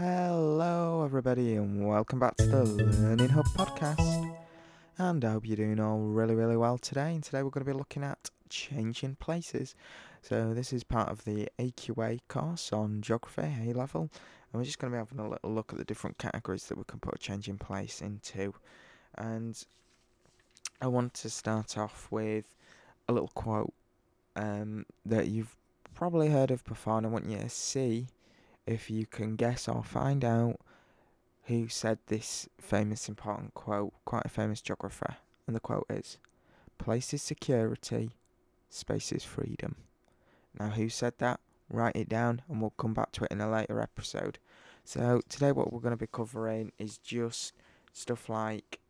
Hello, everybody, and welcome back to the Learning Hub podcast. And I hope you're doing all really, really well today. And today we're going to be looking at changing places. So, this is part of the AQA course on geography, A level. And we're just going to be having a little look at the different categories that we can put a change in place into. And I want to start off with a little quote um, that you've probably heard of before, and I want you to see if you can guess or find out who said this famous important quote, quite a famous geographer. And the quote is Place is security, space is freedom. Now, who said that? Write it down and we'll come back to it in a later episode. So, today, what we're going to be covering is just stuff like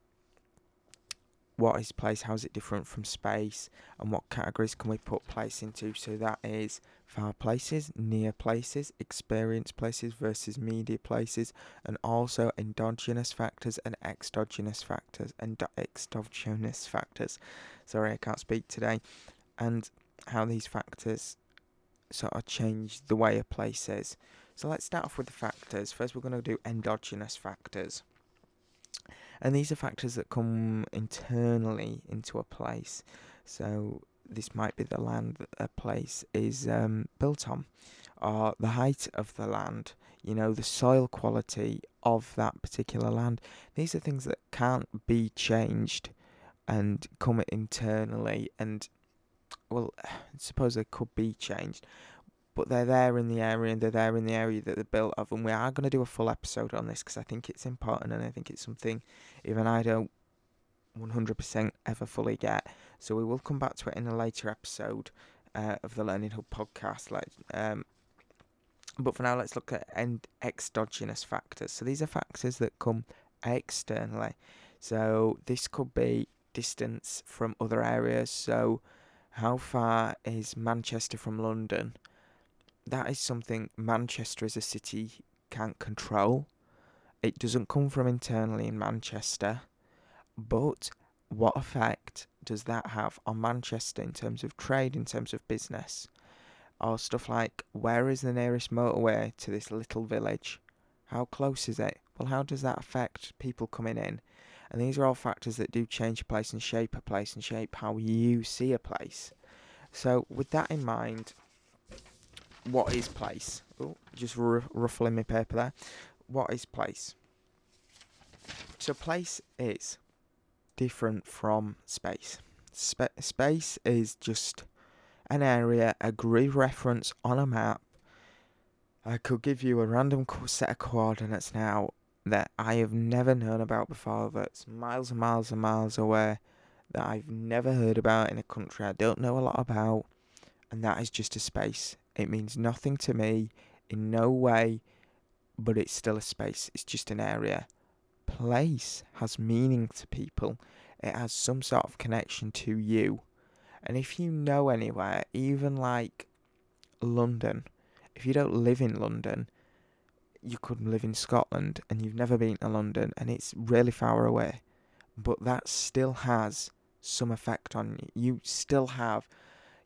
what is place, how is it different from space, and what categories can we put place into. So that is far places, near places, experience places versus media places, and also endogenous factors and exogenous factors and exogenous factors. Sorry, I can't speak today. And how these factors sort of change the way a place is. So let's start off with the factors. First, we're going to do endogenous factors. And these are factors that come internally into a place. So this might be the land that a place is um, built on, or the height of the land, you know, the soil quality of that particular land. These are things that can't be changed and come internally and well, I suppose they could be changed, but they're there in the area and they're there in the area that they're built of. And we are going to do a full episode on this because I think it's important and I think it's something even I don't 100% ever fully get. So we will come back to it in a later episode uh, of the Learning Hub podcast. Like, um, but for now, let's look at end exogenous factors. So these are factors that come externally. So this could be distance from other areas. So how far is Manchester from London? That is something Manchester as a city can't control. It doesn't come from internally in Manchester, but what effect does that have on Manchester in terms of trade, in terms of business? Or stuff like where is the nearest motorway to this little village? How close is it? Well, how does that affect people coming in? And these are all factors that do change a place and shape a place and shape how you see a place. So, with that in mind, what is place? Oh, just r- ruffling my paper there. What is place? So place is different from space. Sp- space is just an area, a grid reference on a map. I could give you a random set of coordinates now that I have never known about before, that's miles and miles and miles away, that I've never heard about in a country I don't know a lot about, and that is just a space. It means nothing to me in no way, but it's still a space. It's just an area. Place has meaning to people, it has some sort of connection to you. And if you know anywhere, even like London, if you don't live in London, you could live in Scotland and you've never been to London and it's really far away. But that still has some effect on you. You still have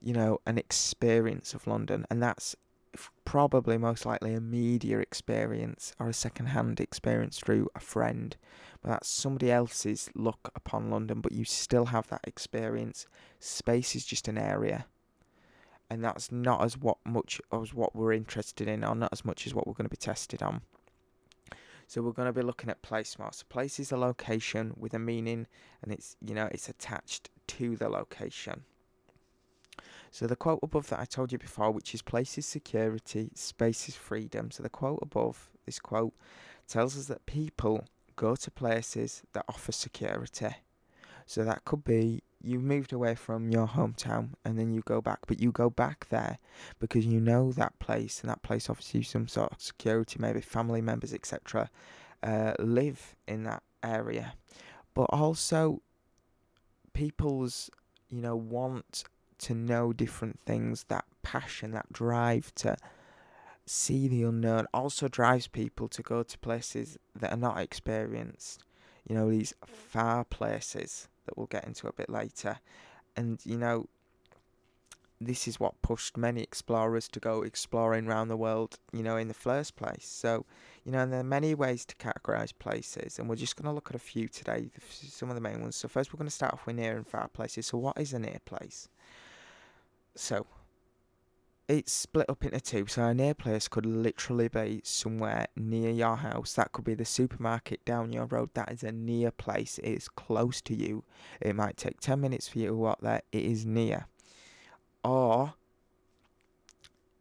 you know, an experience of London, and that's probably most likely a media experience or a second-hand experience through a friend. But that's somebody else's look upon London, but you still have that experience. Space is just an area. And that's not as what much as what we're interested in, or not as much as what we're going to be tested on. So we're going to be looking at place more. So place is a location with a meaning, and it's you know it's attached to the location. So the quote above that I told you before, which is places security, spaces freedom. So the quote above, this quote, tells us that people go to places that offer security. So that could be you've moved away from your hometown and then you go back, but you go back there because you know that place and that place offers you some sort of security, maybe family members, etc., uh, live in that area. But also, people's, you know, want to know different things, that passion, that drive to see the unknown also drives people to go to places that are not experienced. You know, these far places that we'll get into a bit later. And, you know, this is what pushed many explorers to go exploring around the world, you know, in the first place. So, you know, and there are many ways to categorize places, and we're just going to look at a few today, some of the main ones. So, first, we're going to start off with near and far places. So, what is a near place? So, it's split up into two. So, a near place could literally be somewhere near your house. That could be the supermarket down your road. That is a near place. It's close to you. It might take 10 minutes for you to walk there. It is near. Or,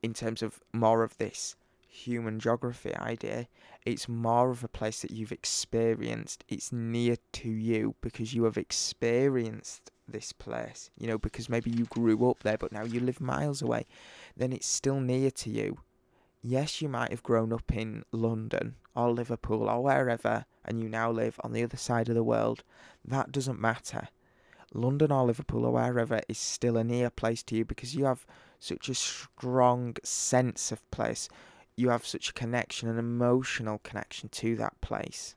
in terms of more of this human geography idea, it's more of a place that you've experienced. It's near to you because you have experienced this place, you know, because maybe you grew up there, but now you live miles away, then it's still near to you. Yes, you might have grown up in London or Liverpool or wherever, and you now live on the other side of the world. That doesn't matter. London or Liverpool or wherever is still a near place to you because you have such a strong sense of place you have such a connection, an emotional connection to that place.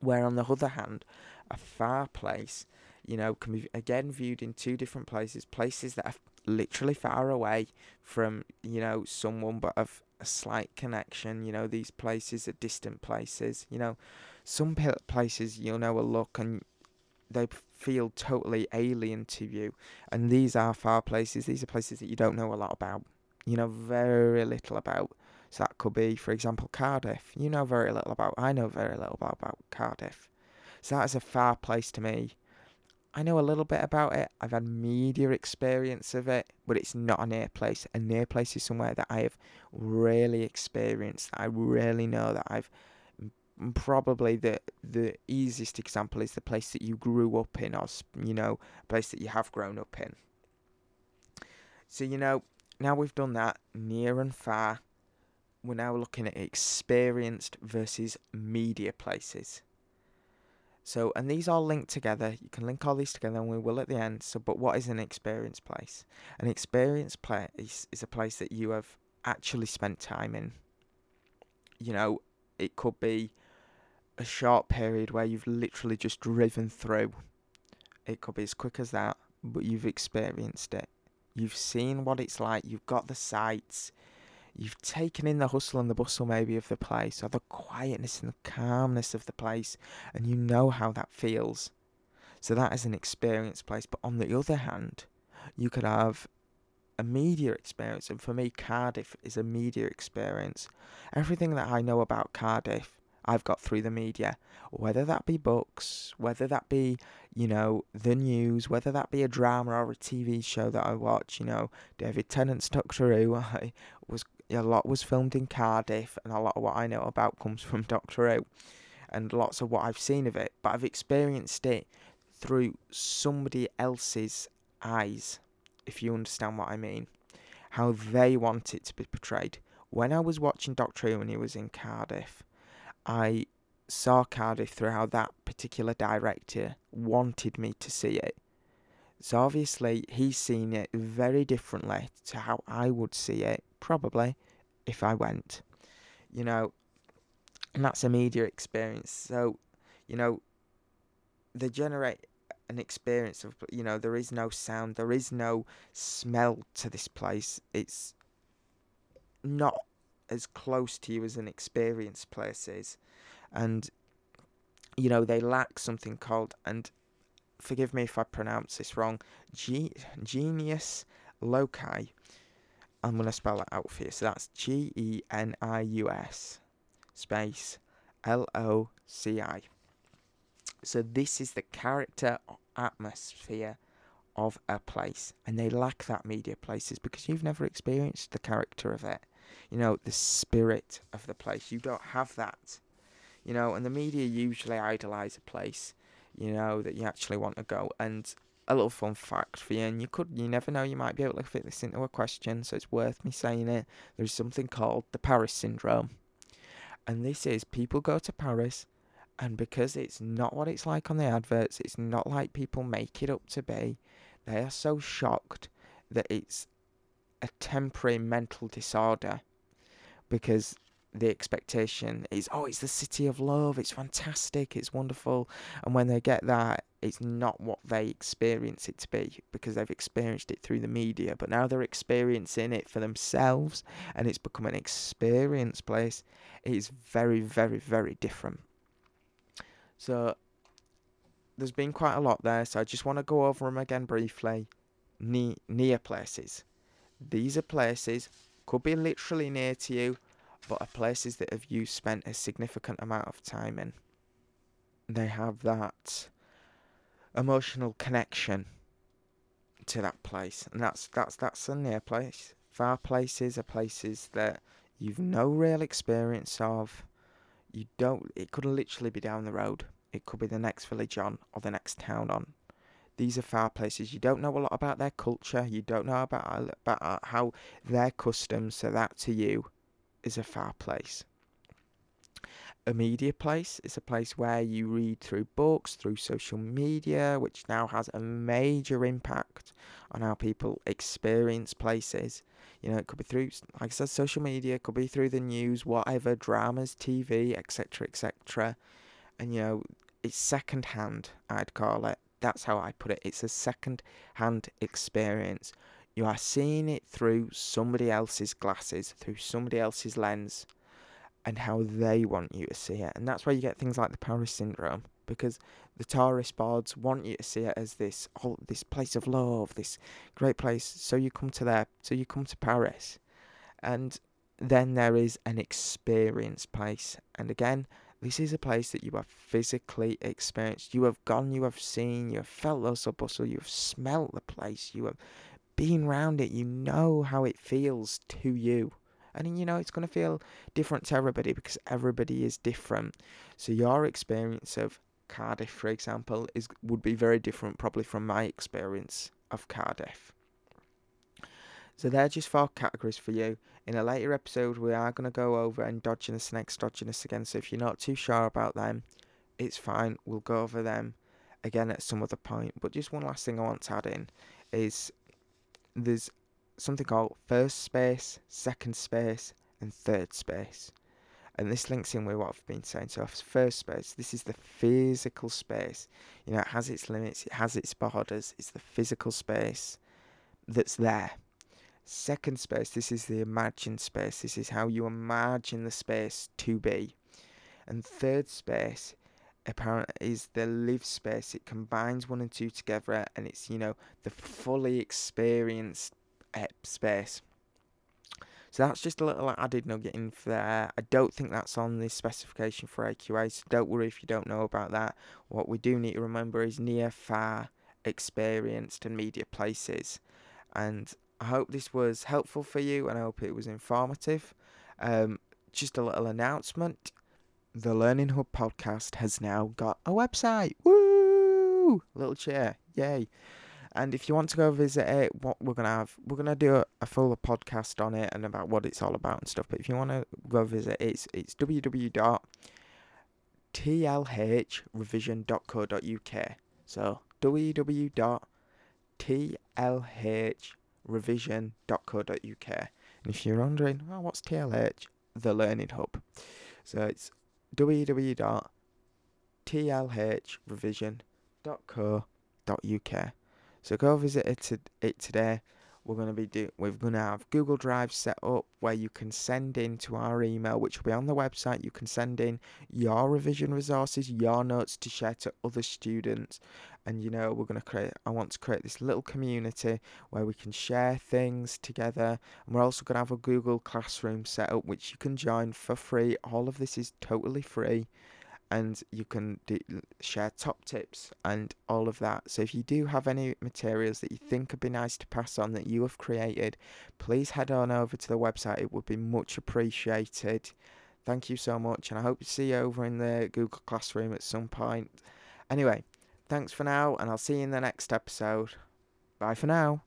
Where, on the other hand, a far place, you know, can be again viewed in two different places places that are literally far away from, you know, someone but have a slight connection. You know, these places are distant places. You know, some places you'll know a look and they feel totally alien to you. And these are far places, these are places that you don't know a lot about. You know, very little about. So that could be, for example, Cardiff. You know very little about. I know very little about, about Cardiff. So that is a far place to me. I know a little bit about it. I've had media experience of it, but it's not a near place. A near place is somewhere that I have really experienced. I really know that I've probably the the easiest example is the place that you grew up in, or you know, a place that you have grown up in. So you know, now we've done that near and far we're now looking at experienced versus media places. So, and these are linked together. You can link all these together, and we will at the end. So, but what is an experience place? An experience place is a place that you have actually spent time in. You know, it could be a short period where you've literally just driven through. It could be as quick as that, but you've experienced it. You've seen what it's like. You've got the sights. You've taken in the hustle and the bustle, maybe, of the place, or the quietness and the calmness of the place, and you know how that feels. So that is an experience place. But on the other hand, you could have a media experience, and for me, Cardiff is a media experience. Everything that I know about Cardiff I've got through the media, whether that be books, whether that be, you know, the news, whether that be a drama or a TV show that I watch, you know, David Tennant's Doctor Who, I was a lot was filmed in Cardiff, and a lot of what I know about comes from Doctor Who, and lots of what I've seen of it, but I've experienced it through somebody else's eyes, if you understand what I mean, how they want it to be portrayed. When I was watching Doctor Who when he was in Cardiff, I saw Cardiff through how that particular director wanted me to see it. So obviously he's seen it very differently to how I would see it, probably, if I went. You know, and that's a media experience. So, you know, they generate an experience of you know, there is no sound, there is no smell to this place. It's not as close to you as an experienced place is. And, you know, they lack something called, and forgive me if I pronounce this wrong, genius loci. I'm going to spell that out for you. So that's G E N I U S space L O C I. So this is the character atmosphere of a place, and they lack that media places because you've never experienced the character of it you know, the spirit of the place. You don't have that. You know, and the media usually idolize a place, you know, that you actually want to go. And a little fun fact for you, and you could, you never know, you might be able to fit this into a question, so it's worth me saying it. There's something called the Paris syndrome. And this is people go to Paris, and because it's not what it's like on the adverts, it's not like people make it up to be, they are so shocked that it's a temporary mental disorder because the expectation is, oh, it's the city of love, it's fantastic, it's wonderful. And when they get that, it's not what they experience it to be because they've experienced it through the media. But now they're experiencing it for themselves and it's become an experience place. It is very, very, very different. So there's been quite a lot there. So I just want to go over them again briefly. Ne- near places. These are places, could be literally near to you, but are places that have you spent a significant amount of time in. They have that emotional connection to that place, and that's that's that's a near place. Far places are places that you've no real experience of. You don't. It could literally be down the road. It could be the next village on or the next town on. These are far places. You don't know a lot about their culture. You don't know about about how their customs. So that to you is a far place. A media place is a place where you read through books, through social media, which now has a major impact on how people experience places. You know, it could be through, like I said, social media, it could be through the news, whatever, dramas, TV, etc., etc. And, you know, it's second hand, I'd call it. That's how I put it. It's a second hand experience. You are seeing it through somebody else's glasses, through somebody else's lens, and how they want you to see it. And that's why you get things like the Paris syndrome, because the tourist boards want you to see it as this oh, this place of love, this great place. So you come to there, so you come to Paris, and then there is an experience place. And again, this is a place that you have physically experienced. You have gone, you have seen, you have felt the hustle bustle, you have smelt the place, you have been around it, you know how it feels to you. And you know, it's going to feel different to everybody because everybody is different. So, your experience of Cardiff, for example, is would be very different probably from my experience of Cardiff. So they're just four categories for you. In a later episode, we are going to go over endogenous and exogenous again. So if you're not too sure about them, it's fine. We'll go over them again at some other point. But just one last thing I want to add in is there's something called first space, second space, and third space. And this links in with what I've been saying. So, first space, this is the physical space. You know, it has its limits, it has its borders. It's the physical space that's there. Second space, this is the imagined space. This is how you imagine the space to be. And third space apparently is the live space. It combines one and two together, and it's you know the fully experienced space. So that's just a little added nugget in there. I don't think that's on the specification for AQA, so don't worry if you don't know about that. What we do need to remember is near, far, experienced, and media places. And I hope this was helpful for you, and I hope it was informative. Um, just a little announcement the Learning Hub podcast has now got a website. Woo! Little cheer. Yay. And if you want to go visit it, what we're gonna have, we're gonna do a, a full podcast on it and about what it's all about and stuff. But if you want to go visit, it's it's www.tlhrevision.co.uk. So www.tlhrevision.co.uk. And if you're wondering, oh, what's TLH? The Learning Hub. So it's www.tlhrevision.co.uk. So go visit it, it today. We're going to be do, we're going to have Google Drive set up where you can send in to our email, which will be on the website. You can send in your revision resources, your notes to share to other students. And you know, we're going to create, I want to create this little community where we can share things together. And we're also going to have a Google Classroom set up, which you can join for free. All of this is totally free and you can share top tips and all of that. So if you do have any materials that you think would be nice to pass on that you have created, please head on over to the website. It would be much appreciated. Thank you so much, and I hope to see you over in the Google Classroom at some point. Anyway, thanks for now, and I'll see you in the next episode. Bye for now.